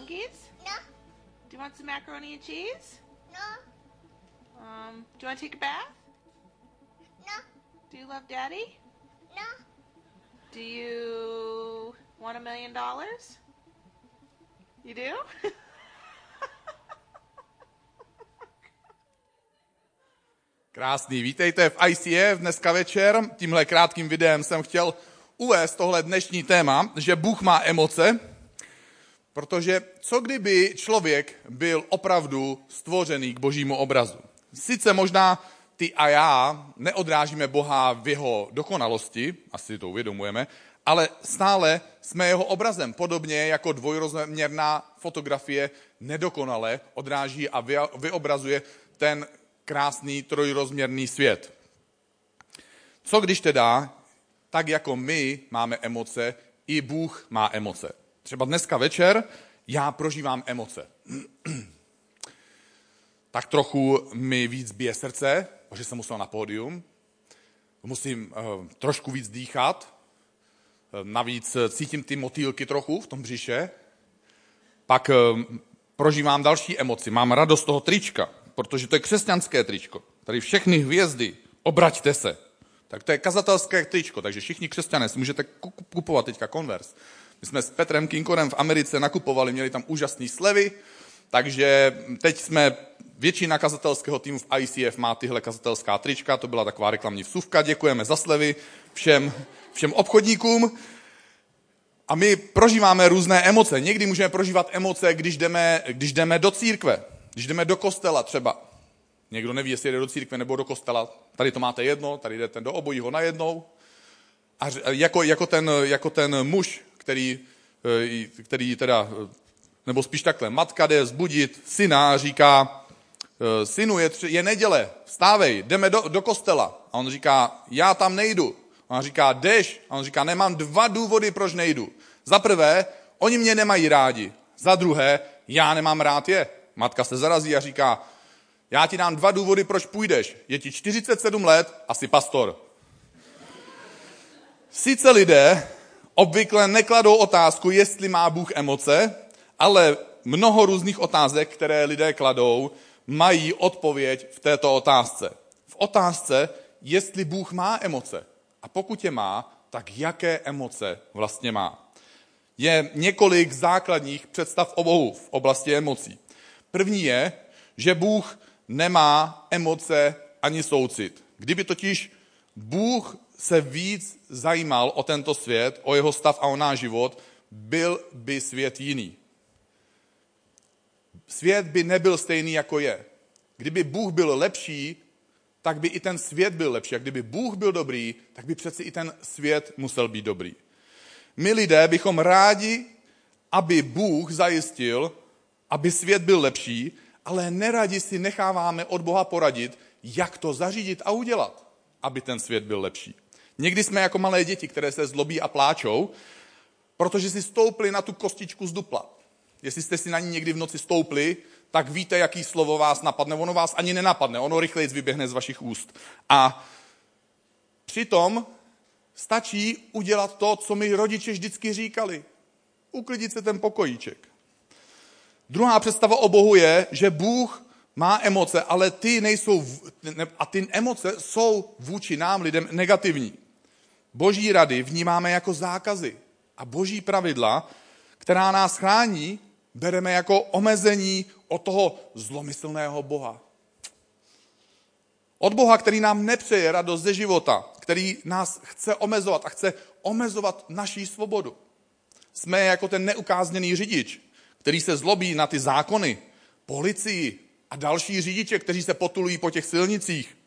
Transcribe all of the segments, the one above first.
Hungry? No, Do you want some macaroni and cheese? no, Um, do you want to take a bath? no, Do you love daddy? no, Do you want a million dollars? You do? Krásný, vítejte v ICF dneska večer. Tímhle krátkým videem jsem chtěl uvést tohle dnešní téma, že Bůh má emoce, protože co kdyby člověk byl opravdu stvořený k božímu obrazu? Sice možná ty a já neodrážíme Boha v jeho dokonalosti, asi to uvědomujeme, ale stále jsme jeho obrazem, podobně jako dvojrozměrná fotografie nedokonale odráží a vy- vyobrazuje ten krásný trojrozměrný svět. Co když teda, tak jako my máme emoce, i Bůh má emoce. Třeba dneska večer já prožívám emoce. tak trochu mi víc bije srdce, protože jsem musel na pódium. Musím uh, trošku víc dýchat. Uh, navíc uh, cítím ty motýlky trochu v tom břiše. Pak uh, prožívám další emoci. Mám radost toho trička, protože to je křesťanské tričko. Tady všechny hvězdy, obraťte se. Tak to je kazatelské tričko, takže všichni křesťané si můžete kupovat teďka konvers. My jsme s Petrem Kinkorem v Americe nakupovali, měli tam úžasné slevy, takže teď jsme, většina kazatelského týmu v ICF má tyhle kazatelská trička, to byla taková reklamní vsuvka, děkujeme za slevy všem, všem obchodníkům. A my prožíváme různé emoce. Někdy můžeme prožívat emoce, když jdeme, když jdeme do církve, když jdeme do kostela třeba. Někdo neví, jestli jde do církve nebo do kostela. Tady to máte jedno, tady jdete do obojího najednou. A jako, jako, ten, jako ten muž, který, který teda, nebo spíš takhle, matka jde zbudit syna a říká, synu, je, tři, je neděle, vstávej, jdeme do, do kostela. A on říká, já tam nejdu. A on říká, jdeš. A on říká, nemám dva důvody, proč nejdu. Za prvé, oni mě nemají rádi. Za druhé, já nemám rád je. Matka se zarazí a říká, já ti dám dva důvody, proč půjdeš. Je ti 47 let a jsi pastor. Sice lidé obvykle nekladou otázku, jestli má Bůh emoce, ale mnoho různých otázek, které lidé kladou, mají odpověď v této otázce. V otázce, jestli Bůh má emoce. A pokud je má, tak jaké emoce vlastně má. Je několik základních představ o Bohu v oblasti emocí. První je, že Bůh nemá emoce ani soucit. Kdyby totiž Bůh se víc zajímal o tento svět, o jeho stav a o náš život, byl by svět jiný. Svět by nebyl stejný, jako je. Kdyby Bůh byl lepší, tak by i ten svět byl lepší. A kdyby Bůh byl dobrý, tak by přeci i ten svět musel být dobrý. My lidé bychom rádi, aby Bůh zajistil, aby svět byl lepší, ale neradi si necháváme od Boha poradit, jak to zařídit a udělat, aby ten svět byl lepší. Někdy jsme jako malé děti, které se zlobí a pláčou, protože si stoupli na tu kostičku z dupla. Jestli jste si na ní někdy v noci stoupli, tak víte, jaký slovo vás napadne. Ono vás ani nenapadne, ono rychleji vyběhne z vašich úst. A přitom stačí udělat to, co mi rodiče vždycky říkali. Uklidit se ten pokojíček. Druhá představa o Bohu je, že Bůh má emoce, ale ty nejsou, a ty emoce jsou vůči nám lidem negativní. Boží rady vnímáme jako zákazy a boží pravidla, která nás chrání, bereme jako omezení od toho zlomyslného Boha. Od Boha, který nám nepřeje radost ze života, který nás chce omezovat a chce omezovat naší svobodu. Jsme jako ten neukázněný řidič, který se zlobí na ty zákony, policii a další řidiče, kteří se potulují po těch silnicích,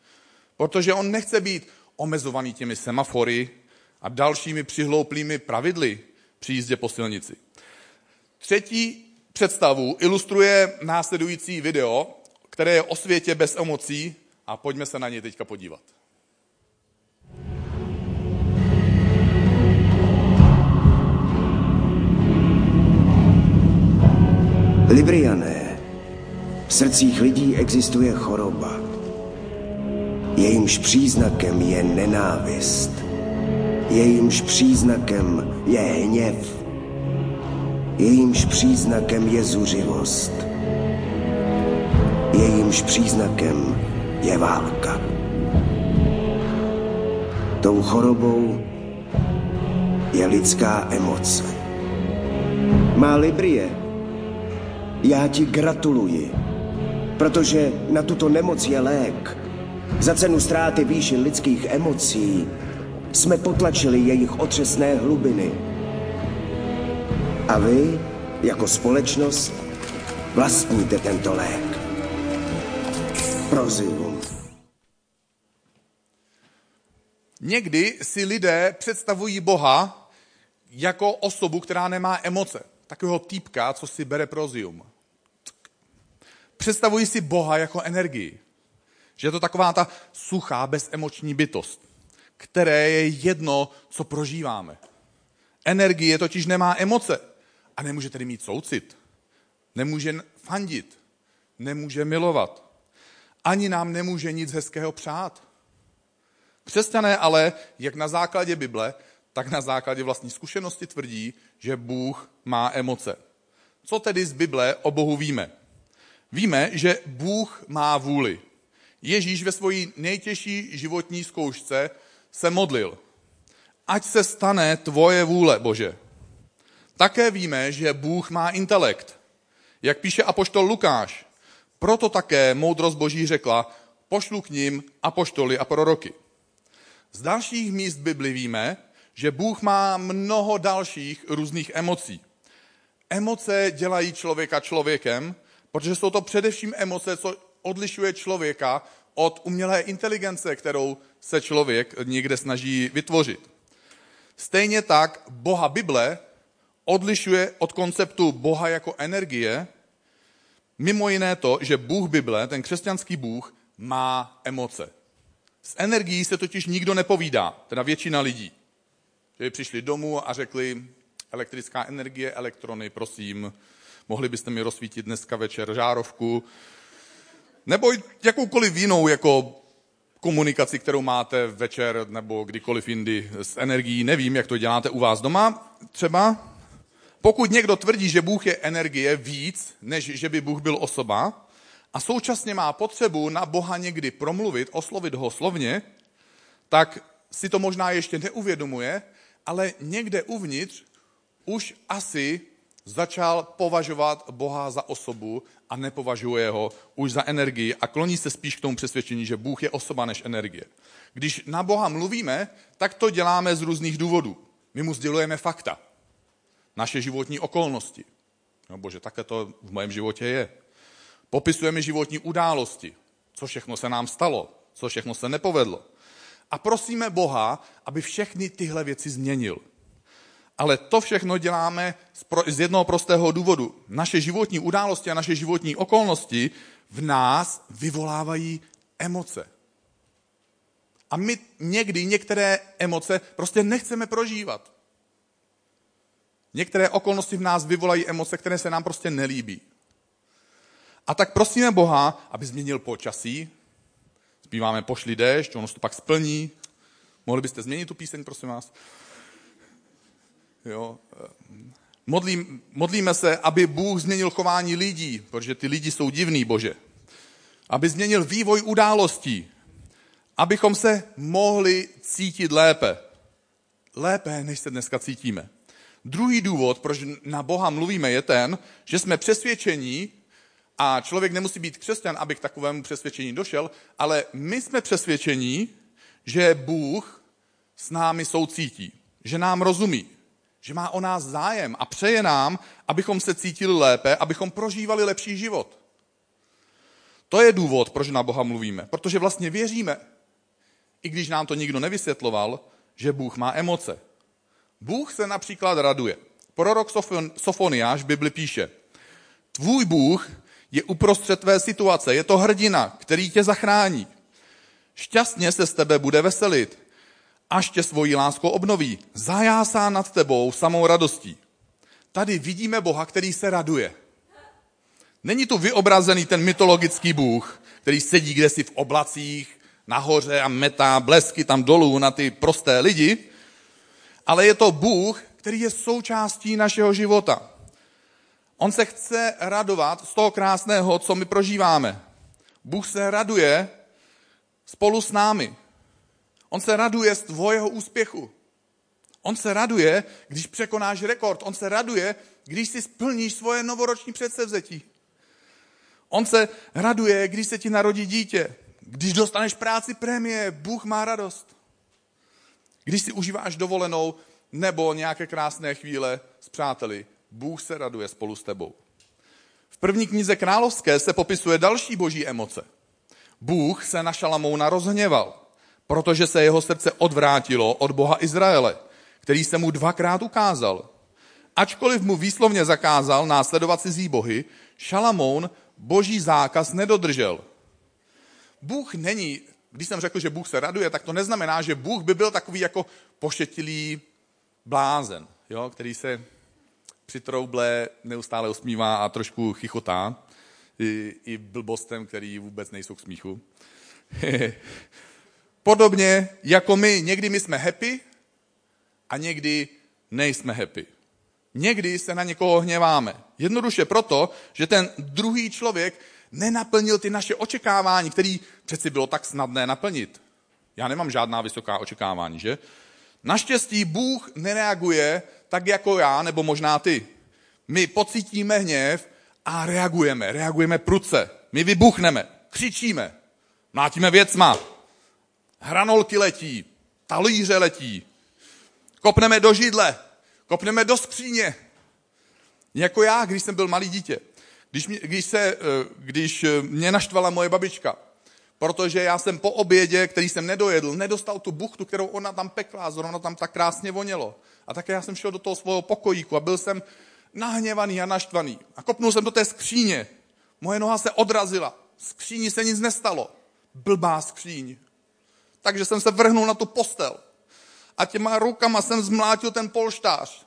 protože on nechce být omezovaný těmi semafory a dalšími přihlouplými pravidly při jízdě po silnici. Třetí představu ilustruje následující video, které je o světě bez emocí a pojďme se na něj teďka podívat. Libriané, v srdcích lidí existuje choroba. Jejímž příznakem je nenávist. Jejímž příznakem je hněv. jejímž příznakem je zuřivost. Jejímž příznakem je válka. Tou chorobou je lidská emoce. Má Librie, já ti gratuluji, protože na tuto nemoc je lék. Za cenu ztráty výši lidských emocí jsme potlačili jejich otřesné hlubiny. A vy, jako společnost, vlastníte tento lék. Prozium. Někdy si lidé představují Boha jako osobu, která nemá emoce. Takového týpka, co si bere prozium. Představují si Boha jako energii. Že je to taková ta suchá, bezemoční bytost, které je jedno, co prožíváme. Energie totiž nemá emoce a nemůže tedy mít soucit. Nemůže fandit. Nemůže milovat. Ani nám nemůže nic hezkého přát. Křesťané ale, jak na základě Bible, tak na základě vlastní zkušenosti tvrdí, že Bůh má emoce. Co tedy z Bible o Bohu víme? Víme, že Bůh má vůli. Ježíš ve svojí nejtěžší životní zkoušce se modlil. Ať se stane tvoje vůle, Bože. Také víme, že Bůh má intelekt. Jak píše apoštol Lukáš, proto také moudrost Boží řekla, pošlu k ním apoštoly a proroky. Z dalších míst Bibli víme, že Bůh má mnoho dalších různých emocí. Emoce dělají člověka člověkem, protože jsou to především emoce, co odlišuje člověka od umělé inteligence, kterou se člověk někde snaží vytvořit. Stejně tak Boha Bible odlišuje od konceptu Boha jako energie, mimo jiné to, že Bůh Bible, ten křesťanský Bůh, má emoce. S energií se totiž nikdo nepovídá, teda většina lidí. Že přišli domů a řekli, elektrická energie, elektrony, prosím, mohli byste mi rozsvítit dneska večer žárovku, nebo jakoukoliv jinou jako komunikaci, kterou máte večer nebo kdykoliv jindy s energií. Nevím, jak to děláte u vás doma třeba. Pokud někdo tvrdí, že Bůh je energie víc, než že by Bůh byl osoba, a současně má potřebu na Boha někdy promluvit, oslovit ho slovně, tak si to možná ještě neuvědomuje, ale někde uvnitř už asi začal považovat Boha za osobu a nepovažuje ho už za energii a kloní se spíš k tomu přesvědčení, že Bůh je osoba než energie. Když na Boha mluvíme, tak to děláme z různých důvodů. My mu sdělujeme fakta, naše životní okolnosti. No bože, také to v mém životě je. Popisujeme životní události, co všechno se nám stalo, co všechno se nepovedlo. A prosíme Boha, aby všechny tyhle věci změnil. Ale to všechno děláme z jednoho prostého důvodu. Naše životní události a naše životní okolnosti v nás vyvolávají emoce. A my někdy některé emoce prostě nechceme prožívat. Některé okolnosti v nás vyvolají emoce, které se nám prostě nelíbí. A tak prosíme Boha, aby změnil počasí. Zpíváme pošli déšť, ono se to pak splní. Mohli byste změnit tu píseň, prosím vás? Jo. Eh, modlím, modlíme se, aby Bůh změnil chování lidí, protože ty lidi jsou divný, Bože. Aby změnil vývoj událostí, abychom se mohli cítit lépe. Lépe, než se dneska cítíme. Druhý důvod, proč na Boha mluvíme, je ten, že jsme přesvědčení, a člověk nemusí být křesťan, aby k takovému přesvědčení došel, ale my jsme přesvědčení, že Bůh s námi soucítí, že nám rozumí, že má o nás zájem a přeje nám, abychom se cítili lépe, abychom prožívali lepší život. To je důvod, proč na Boha mluvíme. Protože vlastně věříme, i když nám to nikdo nevysvětloval, že Bůh má emoce. Bůh se například raduje. Prorok Sofoniáš v Bibli píše, tvůj Bůh je uprostřed tvé situace, je to hrdina, který tě zachrání. Šťastně se z tebe bude veselit, až tě svojí láskou obnoví. Zajásá nad tebou samou radostí. Tady vidíme Boha, který se raduje. Není tu vyobrazený ten mytologický Bůh, který sedí kdesi v oblacích, nahoře a metá blesky tam dolů na ty prosté lidi, ale je to Bůh, který je součástí našeho života. On se chce radovat z toho krásného, co my prožíváme. Bůh se raduje spolu s námi. On se raduje z tvojeho úspěchu. On se raduje, když překonáš rekord. On se raduje, když si splníš svoje novoroční předsevzetí. On se raduje, když se ti narodí dítě. Když dostaneš práci prémie, Bůh má radost. Když si užíváš dovolenou nebo nějaké krásné chvíle s přáteli, Bůh se raduje spolu s tebou. V první knize královské se popisuje další boží emoce. Bůh se na Šalamouna rozhněval, protože se jeho srdce odvrátilo od Boha Izraele, který se mu dvakrát ukázal. Ačkoliv mu výslovně zakázal následovat cizí bohy, Šalamoun boží zákaz nedodržel. Bůh není, když jsem řekl, že Bůh se raduje, tak to neznamená, že Bůh by byl takový jako pošetilý blázen, jo, který se při trouble neustále usmívá a trošku chichotá, i, i blbostem, který vůbec nejsou k smíchu. Podobně jako my, někdy my jsme happy a někdy nejsme happy. Někdy se na někoho hněváme. Jednoduše proto, že ten druhý člověk nenaplnil ty naše očekávání, které přeci bylo tak snadné naplnit. Já nemám žádná vysoká očekávání, že? Naštěstí Bůh nereaguje tak jako já, nebo možná ty. My pocítíme hněv a reagujeme. Reagujeme pruce. My vybuchneme, křičíme, mlátíme věcma. Hranolky letí, talíře letí. Kopneme do židle, kopneme do skříně. Jako já, když jsem byl malý dítě. Když, mě, když, se, eh, když mě naštvala moje babička, protože já jsem po obědě, který jsem nedojedl, nedostal tu buchtu, kterou ona tam pekla, zrovna tam tak krásně vonělo. A také já jsem šel do toho svého pokojíku a byl jsem nahněvaný a naštvaný. A kopnul jsem do té skříně. Moje noha se odrazila. Skříni se nic nestalo. Blbá skříň. Takže jsem se vrhnul na tu postel. A těma rukama jsem zmlátil ten polštář.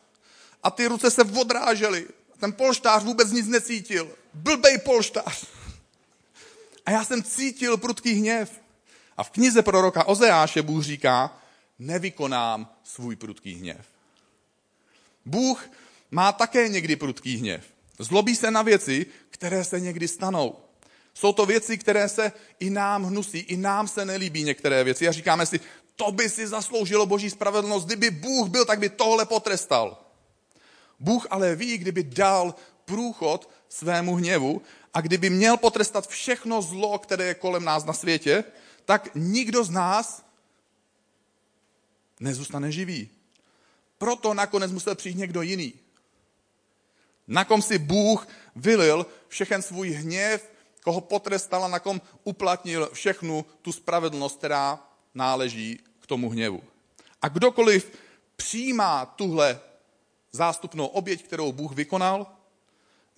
A ty ruce se odrážely. Ten polštář vůbec nic necítil. Blbej polštář. A já jsem cítil prudký hněv. A v knize proroka Ozeáše Bůh říká, nevykonám svůj prudký hněv. Bůh má také někdy prudký hněv. Zlobí se na věci, které se někdy stanou. Jsou to věci, které se i nám hnusí, i nám se nelíbí některé věci a říkáme si, to by si zasloužilo boží spravedlnost, kdyby Bůh byl, tak by tohle potrestal. Bůh ale ví, kdyby dal průchod svému hněvu a kdyby měl potrestat všechno zlo, které je kolem nás na světě, tak nikdo z nás nezůstane živý. Proto nakonec musel přijít někdo jiný. Na kom si Bůh vylil všechen svůj hněv, koho potrestal a na kom uplatnil všechnu tu spravedlnost, která náleží k tomu hněvu. A kdokoliv přijímá tuhle zástupnou oběť, kterou Bůh vykonal,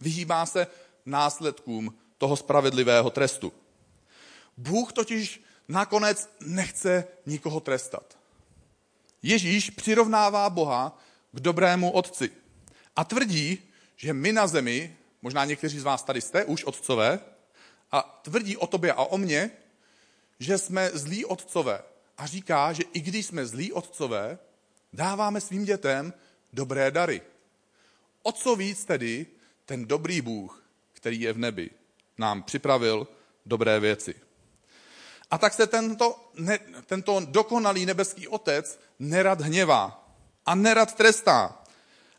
vyhýbá se následkům toho spravedlivého trestu. Bůh totiž nakonec nechce nikoho trestat. Ježíš přirovnává Boha k dobrému otci a tvrdí, že my na zemi, možná někteří z vás tady jste už otcové, a tvrdí o tobě a o mně, že jsme zlí otcové. A říká, že i když jsme zlí otcové, dáváme svým dětem dobré dary. O co víc tedy ten dobrý Bůh, který je v nebi, nám připravil dobré věci. A tak se tento, ne, tento dokonalý nebeský otec nerad hněvá a nerad trestá.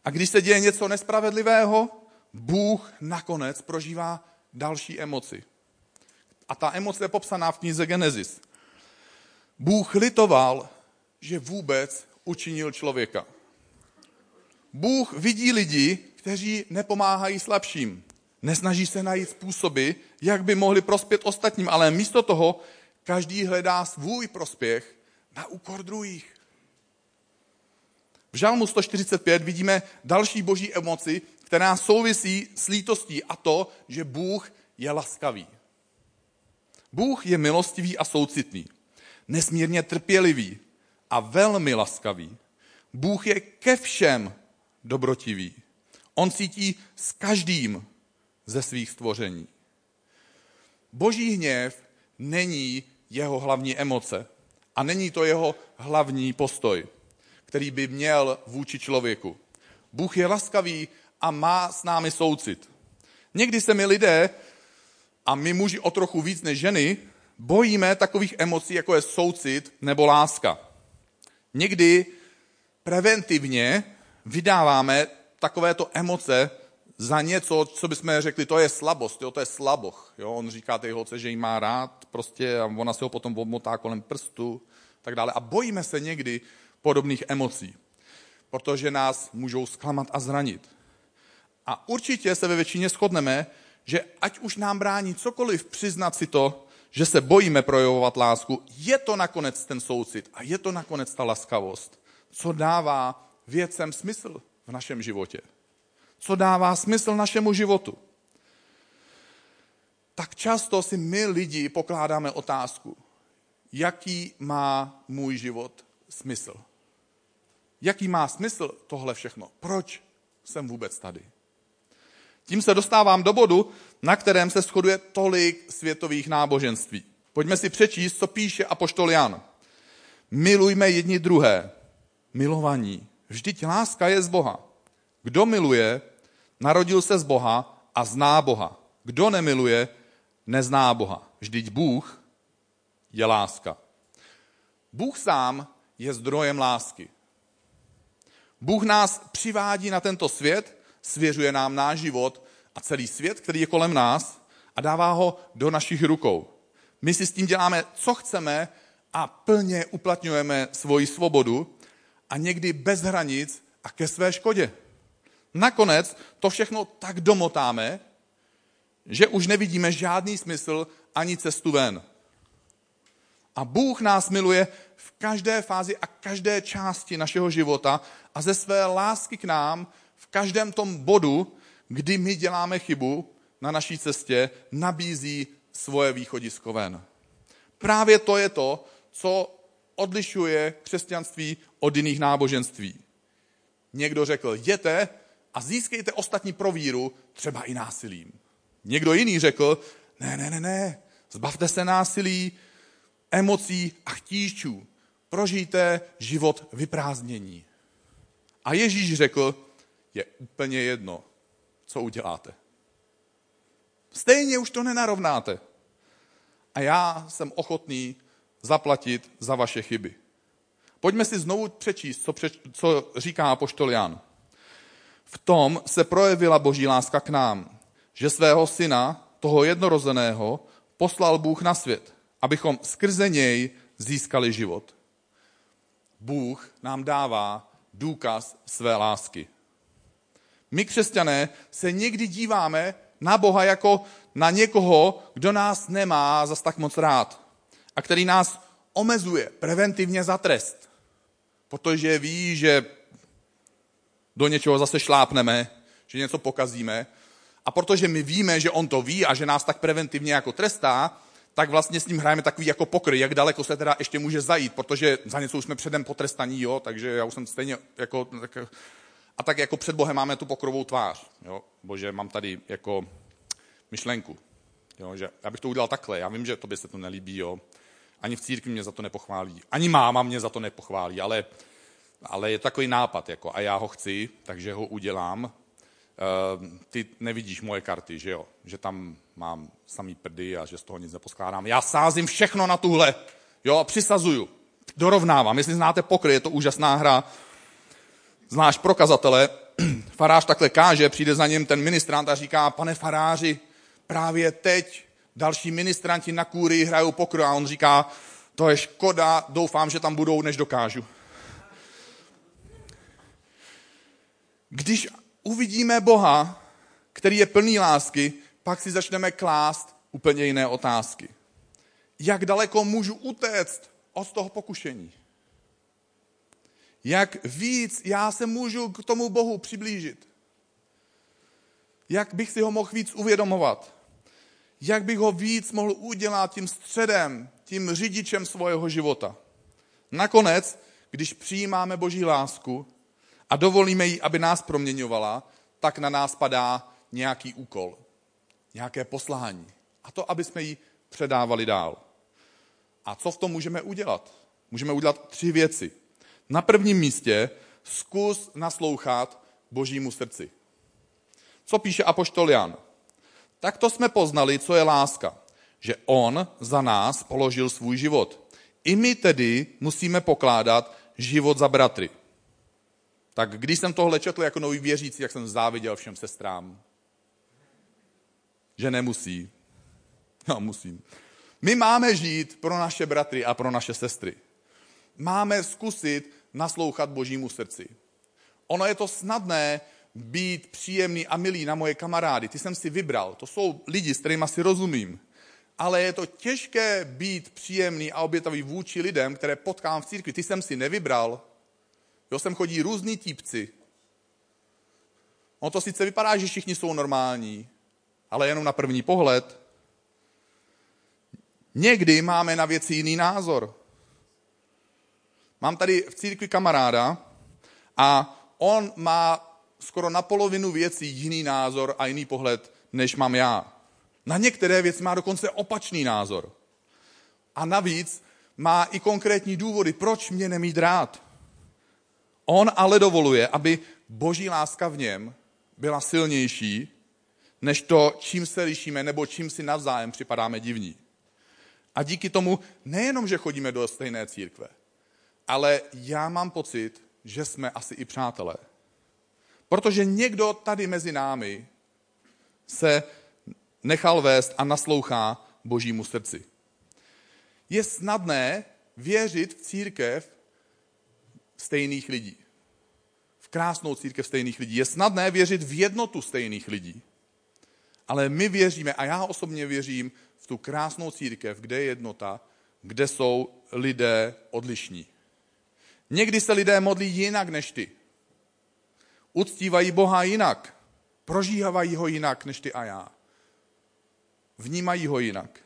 A když se děje něco nespravedlivého, Bůh nakonec prožívá další emoci. A ta emoce je popsaná v knize Genesis. Bůh litoval, že vůbec učinil člověka. Bůh vidí lidi, kteří nepomáhají slabším. Nesnaží se najít způsoby, jak by mohli prospět ostatním, ale místo toho každý hledá svůj prospěch na úkor druhých. V Žalmu 145 vidíme další boží emoci, která souvisí s lítostí a to, že Bůh je laskavý. Bůh je milostivý a soucitný, nesmírně trpělivý a velmi laskavý. Bůh je ke všem dobrotivý. On cítí s každým ze svých stvoření. Boží hněv není jeho hlavní emoce a není to jeho hlavní postoj, který by měl vůči člověku. Bůh je laskavý a má s námi soucit. Někdy se mi lidé, a my muži o trochu víc než ženy, bojíme takových emocí, jako je soucit nebo láska. Někdy preventivně vydáváme takovéto emoce za něco, co bychom řekli, to je slabost, jo, to je slaboch. Jo. On říká té holce, že jí má rád prostě a ona se ho potom obmotá kolem prstu tak dále. A bojíme se někdy podobných emocí, protože nás můžou zklamat a zranit. A určitě se ve většině shodneme, že ať už nám brání cokoliv přiznat si to, že se bojíme projevovat lásku, je to nakonec ten soucit a je to nakonec ta laskavost, co dává věcem smysl v našem životě. Co dává smysl našemu životu. Tak často si my lidi pokládáme otázku, jaký má můj život smysl. Jaký má smysl tohle všechno? Proč jsem vůbec tady? Tím se dostávám do bodu, na kterém se shoduje tolik světových náboženství. Pojďme si přečíst, co píše apoštol Jan. Milujme jedni druhé. Milovaní. Vždyť láska je z Boha. Kdo miluje, narodil se z Boha a zná Boha. Kdo nemiluje, nezná Boha. Vždyť Bůh je láska. Bůh sám je zdrojem lásky. Bůh nás přivádí na tento svět, svěřuje nám náš život a celý svět, který je kolem nás a dává ho do našich rukou. My si s tím děláme, co chceme a plně uplatňujeme svoji svobodu a někdy bez hranic a ke své škodě. Nakonec to všechno tak domotáme, že už nevidíme žádný smysl ani cestu ven. A Bůh nás miluje v každé fázi a každé části našeho života a ze své lásky k nám v každém tom bodu, kdy my děláme chybu na naší cestě, nabízí svoje východisko ven. Právě to je to, co odlišuje křesťanství od jiných náboženství. Někdo řekl, jděte a získejte ostatní pro víru, třeba i násilím. Někdo jiný řekl, ne, ne, ne, ne, zbavte se násilí, emocí a chtíčů. Prožijte život vyprázdnění. A Ježíš řekl, je úplně jedno, co uděláte. Stejně už to nenarovnáte. A já jsem ochotný zaplatit za vaše chyby. Pojďme si znovu přečíst, co, přeč, co říká apoštol Jan. V tom se projevila boží láska k nám, že svého syna, toho jednorozeného, poslal Bůh na svět, abychom skrze něj získali život. Bůh nám dává důkaz své lásky. My, křesťané, se někdy díváme na Boha jako na někoho, kdo nás nemá zas tak moc rád a který nás omezuje preventivně za trest, protože ví, že do něčeho zase šlápneme, že něco pokazíme. A protože my víme, že on to ví a že nás tak preventivně jako trestá, tak vlastně s ním hrajeme takový jako pokry, jak daleko se teda ještě může zajít, protože za něco už jsme předem potrestaní, jo, takže já už jsem stejně jako, tak, a tak jako před Bohem máme tu pokrovou tvář, jo, bože, mám tady jako myšlenku, jo, že já bych to udělal takhle, já vím, že tobě se to nelíbí, jo, ani v církvi mě za to nepochválí, ani máma mě za to nepochválí, ale, ale je takový nápad, jako, a já ho chci, takže ho udělám, Uh, ty nevidíš moje karty, že jo? Že tam mám samý prdy a že z toho nic neposkládám. Já sázím všechno na tuhle, jo, a přisazuju. Dorovnávám. Jestli znáte pokry, je to úžasná hra. Znáš prokazatele, farář takhle káže, přijde za ním ten ministrant a říká, pane faráři, právě teď další ministranti na kůry hrajou pokr a on říká, to je škoda, doufám, že tam budou, než dokážu. Když uvidíme Boha, který je plný lásky, pak si začneme klást úplně jiné otázky. Jak daleko můžu utéct od toho pokušení? Jak víc já se můžu k tomu Bohu přiblížit? Jak bych si ho mohl víc uvědomovat? Jak bych ho víc mohl udělat tím středem, tím řidičem svého života? Nakonec, když přijímáme Boží lásku a dovolíme jí, aby nás proměňovala, tak na nás padá nějaký úkol nějaké poslání. A to, aby jsme ji předávali dál. A co v tom můžeme udělat? Můžeme udělat tři věci. Na prvním místě zkus naslouchat božímu srdci. Co píše apoštol Jan? Takto jsme poznali, co je láska. Že on za nás položil svůj život. I my tedy musíme pokládat život za bratry. Tak když jsem tohle četl jako nový věřící, jak jsem záviděl všem sestrám. Že nemusí. No, musím. My máme žít pro naše bratry a pro naše sestry. Máme zkusit naslouchat božímu srdci. Ono je to snadné být příjemný a milý na moje kamarády. Ty jsem si vybral. To jsou lidi, s kterými si rozumím. Ale je to těžké být příjemný a obětavý vůči lidem, které potkám v církvi. Ty jsem si nevybral. Jo, sem chodí různí típci. Ono to sice vypadá, že všichni jsou normální, ale jenom na první pohled. Někdy máme na věci jiný názor. Mám tady v církvi kamaráda a on má skoro na polovinu věcí jiný názor a jiný pohled, než mám já. Na některé věci má dokonce opačný názor. A navíc má i konkrétní důvody, proč mě nemít rád. On ale dovoluje, aby boží láska v něm byla silnější, než to, čím se lišíme nebo čím si navzájem připadáme divní. A díky tomu nejenom, že chodíme do stejné církve, ale já mám pocit, že jsme asi i přátelé. Protože někdo tady mezi námi se nechal vést a naslouchá božímu srdci. Je snadné věřit v církev stejných lidí. V krásnou církev stejných lidí. Je snadné věřit v jednotu stejných lidí. Ale my věříme, a já osobně věřím, v tu krásnou církev, kde je jednota, kde jsou lidé odlišní. Někdy se lidé modlí jinak než ty. Uctívají Boha jinak. Prožívají ho jinak než ty a já. Vnímají ho jinak.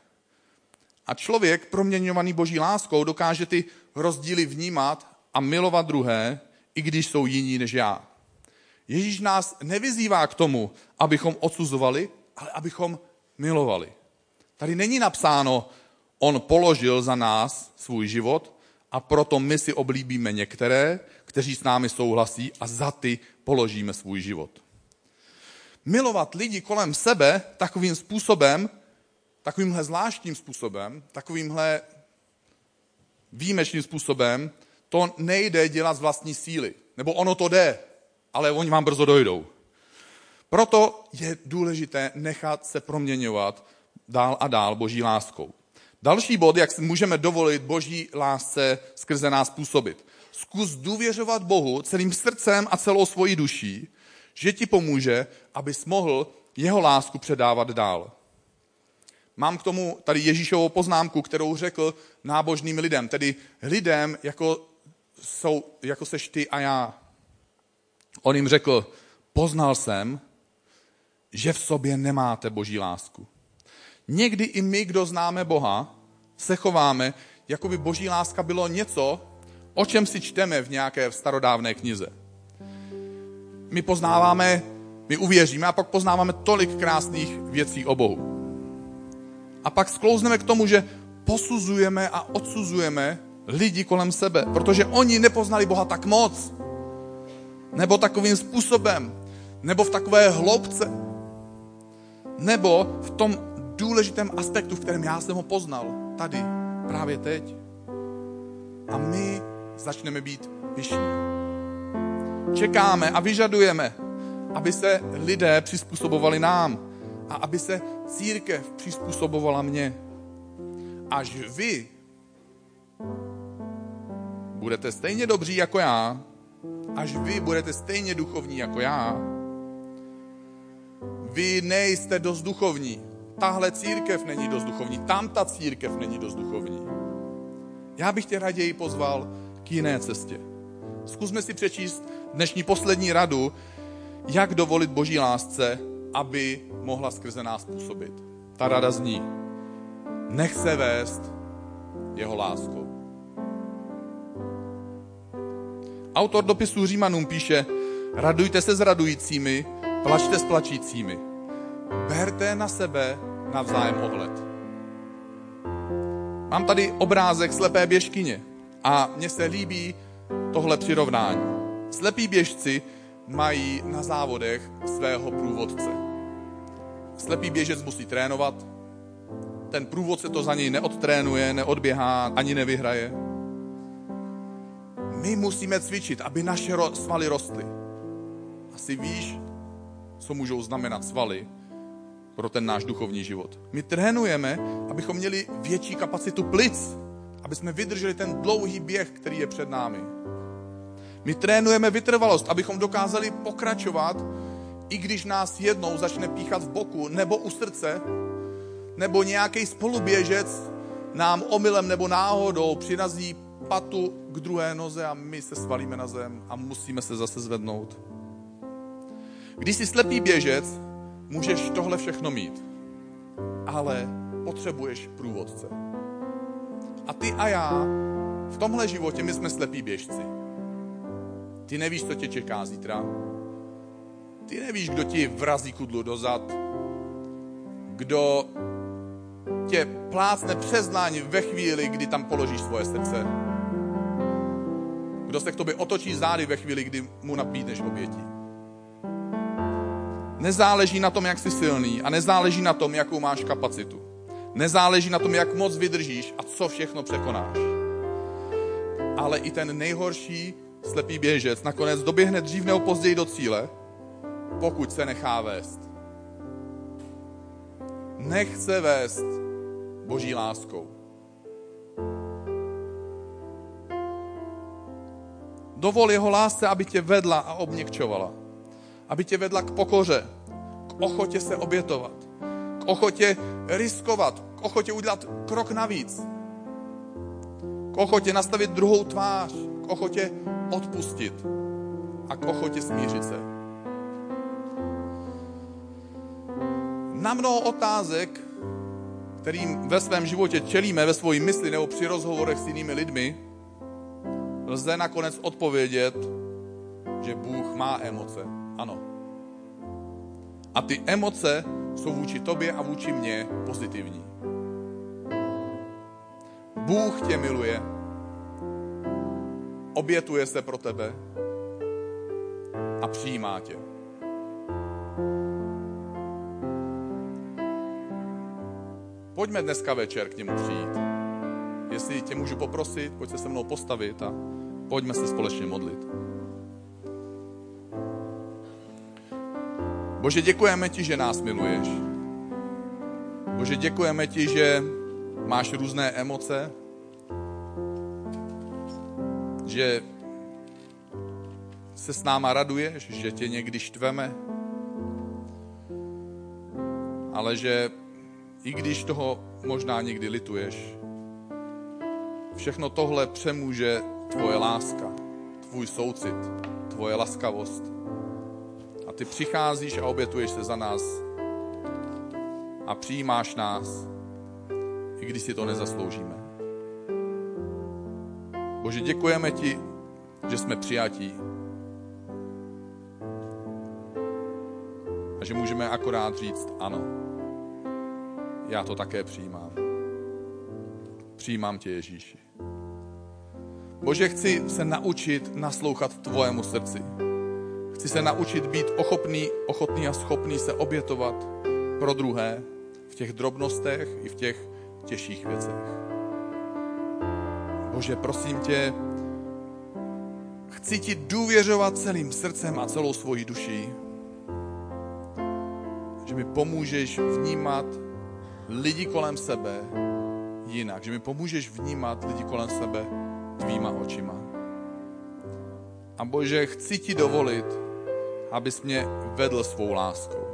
A člověk proměňovaný boží láskou dokáže ty rozdíly vnímat a milovat druhé, i když jsou jiní než já. Ježíš nás nevyzývá k tomu, abychom odsuzovali, ale abychom milovali. Tady není napsáno, on položil za nás svůj život a proto my si oblíbíme některé, kteří s námi souhlasí a za ty položíme svůj život. Milovat lidi kolem sebe takovým způsobem, takovýmhle zvláštním způsobem, takovýmhle výjimečným způsobem, to nejde dělat z vlastní síly. Nebo ono to jde, ale oni vám brzo dojdou. Proto je důležité nechat se proměňovat dál a dál boží láskou. Další bod, jak můžeme dovolit boží lásce skrze nás působit. Zkus důvěřovat Bohu celým srdcem a celou svojí duší, že ti pomůže, abys mohl jeho lásku předávat dál. Mám k tomu tady Ježíšovou poznámku, kterou řekl nábožným lidem, tedy lidem, jako, jsou, jako seš ty a já. On jim řekl, poznal jsem, že v sobě nemáte boží lásku. Někdy i my, kdo známe Boha, se chováme, jako by boží láska bylo něco, o čem si čteme v nějaké starodávné knize. My poznáváme, my uvěříme a pak poznáváme tolik krásných věcí o Bohu. A pak sklouzneme k tomu, že posuzujeme a odsuzujeme lidi kolem sebe, protože oni nepoznali Boha tak moc, nebo takovým způsobem, nebo v takové hloubce, nebo v tom důležitém aspektu, v kterém já jsem ho poznal, tady, právě teď. A my začneme být vyšší. Čekáme a vyžadujeme, aby se lidé přizpůsobovali nám a aby se církev přizpůsobovala mně. Až vy budete stejně dobří jako já, až vy budete stejně duchovní jako já, vy nejste dost duchovní. Tahle církev není dost duchovní, tam ta církev není dost duchovní. Já bych tě raději pozval k jiné cestě. Zkusme si přečíst dnešní poslední radu, jak dovolit boží lásce, aby mohla skrze nás působit. Ta rada zní, nech se vést jeho láskou. Autor dopisu Římanům píše, radujte se s radujícími, plačte s plačícími. Berte na sebe navzájem ohled. Mám tady obrázek slepé běžkyně a mně se líbí tohle přirovnání. Slepí běžci mají na závodech svého průvodce. Slepý běžec musí trénovat, ten průvodce to za něj neodtrénuje, neodběhá, ani nevyhraje. My musíme cvičit, aby naše svaly rostly. Asi víš, co můžou znamenat svaly pro ten náš duchovní život. My trénujeme, abychom měli větší kapacitu plic, aby jsme vydrželi ten dlouhý běh, který je před námi. My trénujeme vytrvalost, abychom dokázali pokračovat, i když nás jednou začne píchat v boku nebo u srdce, nebo nějaký spoluběžec nám omylem nebo náhodou přirazí patu k druhé noze a my se svalíme na zem a musíme se zase zvednout. Když jsi slepý běžec, můžeš tohle všechno mít, ale potřebuješ průvodce. A ty a já v tomhle životě my jsme slepí běžci. Ty nevíš, co tě čeká zítra. Ty nevíš, kdo ti vrazí kudlu dozad, kdo tě plácne přes ve chvíli, kdy tam položíš svoje srdce. Kdo se k tobě otočí zády ve chvíli, kdy mu nabídneš obětí. Nezáleží na tom, jak jsi silný a nezáleží na tom, jakou máš kapacitu. Nezáleží na tom, jak moc vydržíš a co všechno překonáš. Ale i ten nejhorší slepý běžec nakonec doběhne dřív nebo později do cíle, pokud se nechá vést. Nechce vést boží láskou. Dovol jeho lásce, aby tě vedla a obněkčovala. Aby tě vedla k pokoře, k ochotě se obětovat, k ochotě riskovat, k ochotě udělat krok navíc, k ochotě nastavit druhou tvář, k ochotě odpustit a k ochotě smířit se. Na mnoho otázek kterým ve svém životě čelíme ve svojí mysli nebo při rozhovorech s jinými lidmi, lze nakonec odpovědět, že Bůh má emoce. Ano. A ty emoce jsou vůči tobě a vůči mně pozitivní. Bůh tě miluje, obětuje se pro tebe a přijímá tě. Pojďme dneska večer k němu přijít. Jestli tě můžu poprosit, pojď se se mnou postavit a pojďme se společně modlit. Bože, děkujeme ti, že nás miluješ. Bože, děkujeme ti, že máš různé emoce, že se s náma raduješ, že tě někdy štveme, ale že i když toho možná někdy lituješ. Všechno tohle přemůže tvoje láska, tvůj soucit, tvoje laskavost. Ty přicházíš a obětuješ se za nás a přijímáš nás, i když si to nezasloužíme. Bože, děkujeme ti, že jsme přijatí. A že můžeme akorát říct ano já to také přijímám. Přijímám tě, Ježíši. Bože, chci se naučit naslouchat tvojemu srdci. Chci se naučit být ochopný, ochotný a schopný se obětovat pro druhé v těch drobnostech i v těch těžších věcech. Bože, prosím tě, chci ti důvěřovat celým srdcem a celou svojí duší, že mi pomůžeš vnímat lidi kolem sebe jinak, že mi pomůžeš vnímat lidi kolem sebe tvýma očima. A Bože, chci ti dovolit, abys mě vedl svou láskou.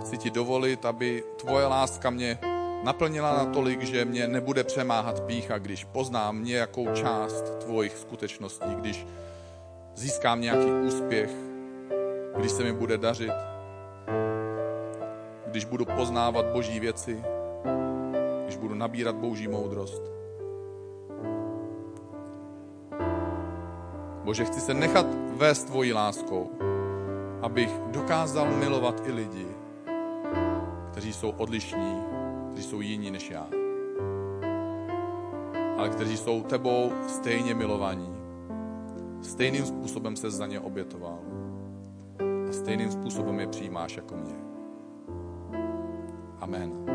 Chci ti dovolit, aby tvoje láska mě naplnila natolik, že mě nebude přemáhat pícha, když poznám nějakou část tvojich skutečností, když získám nějaký úspěch, když se mi bude dařit, když budu poznávat boží věci, když budu nabírat boží moudrost. Bože, chci se nechat vést tvojí láskou, abych dokázal milovat i lidi, kteří jsou odlišní, kteří jsou jiní než já, ale kteří jsou tebou stejně milovaní. Stejným způsobem se za ně obětoval. A stejným způsobem je přijímáš jako mě. Amen.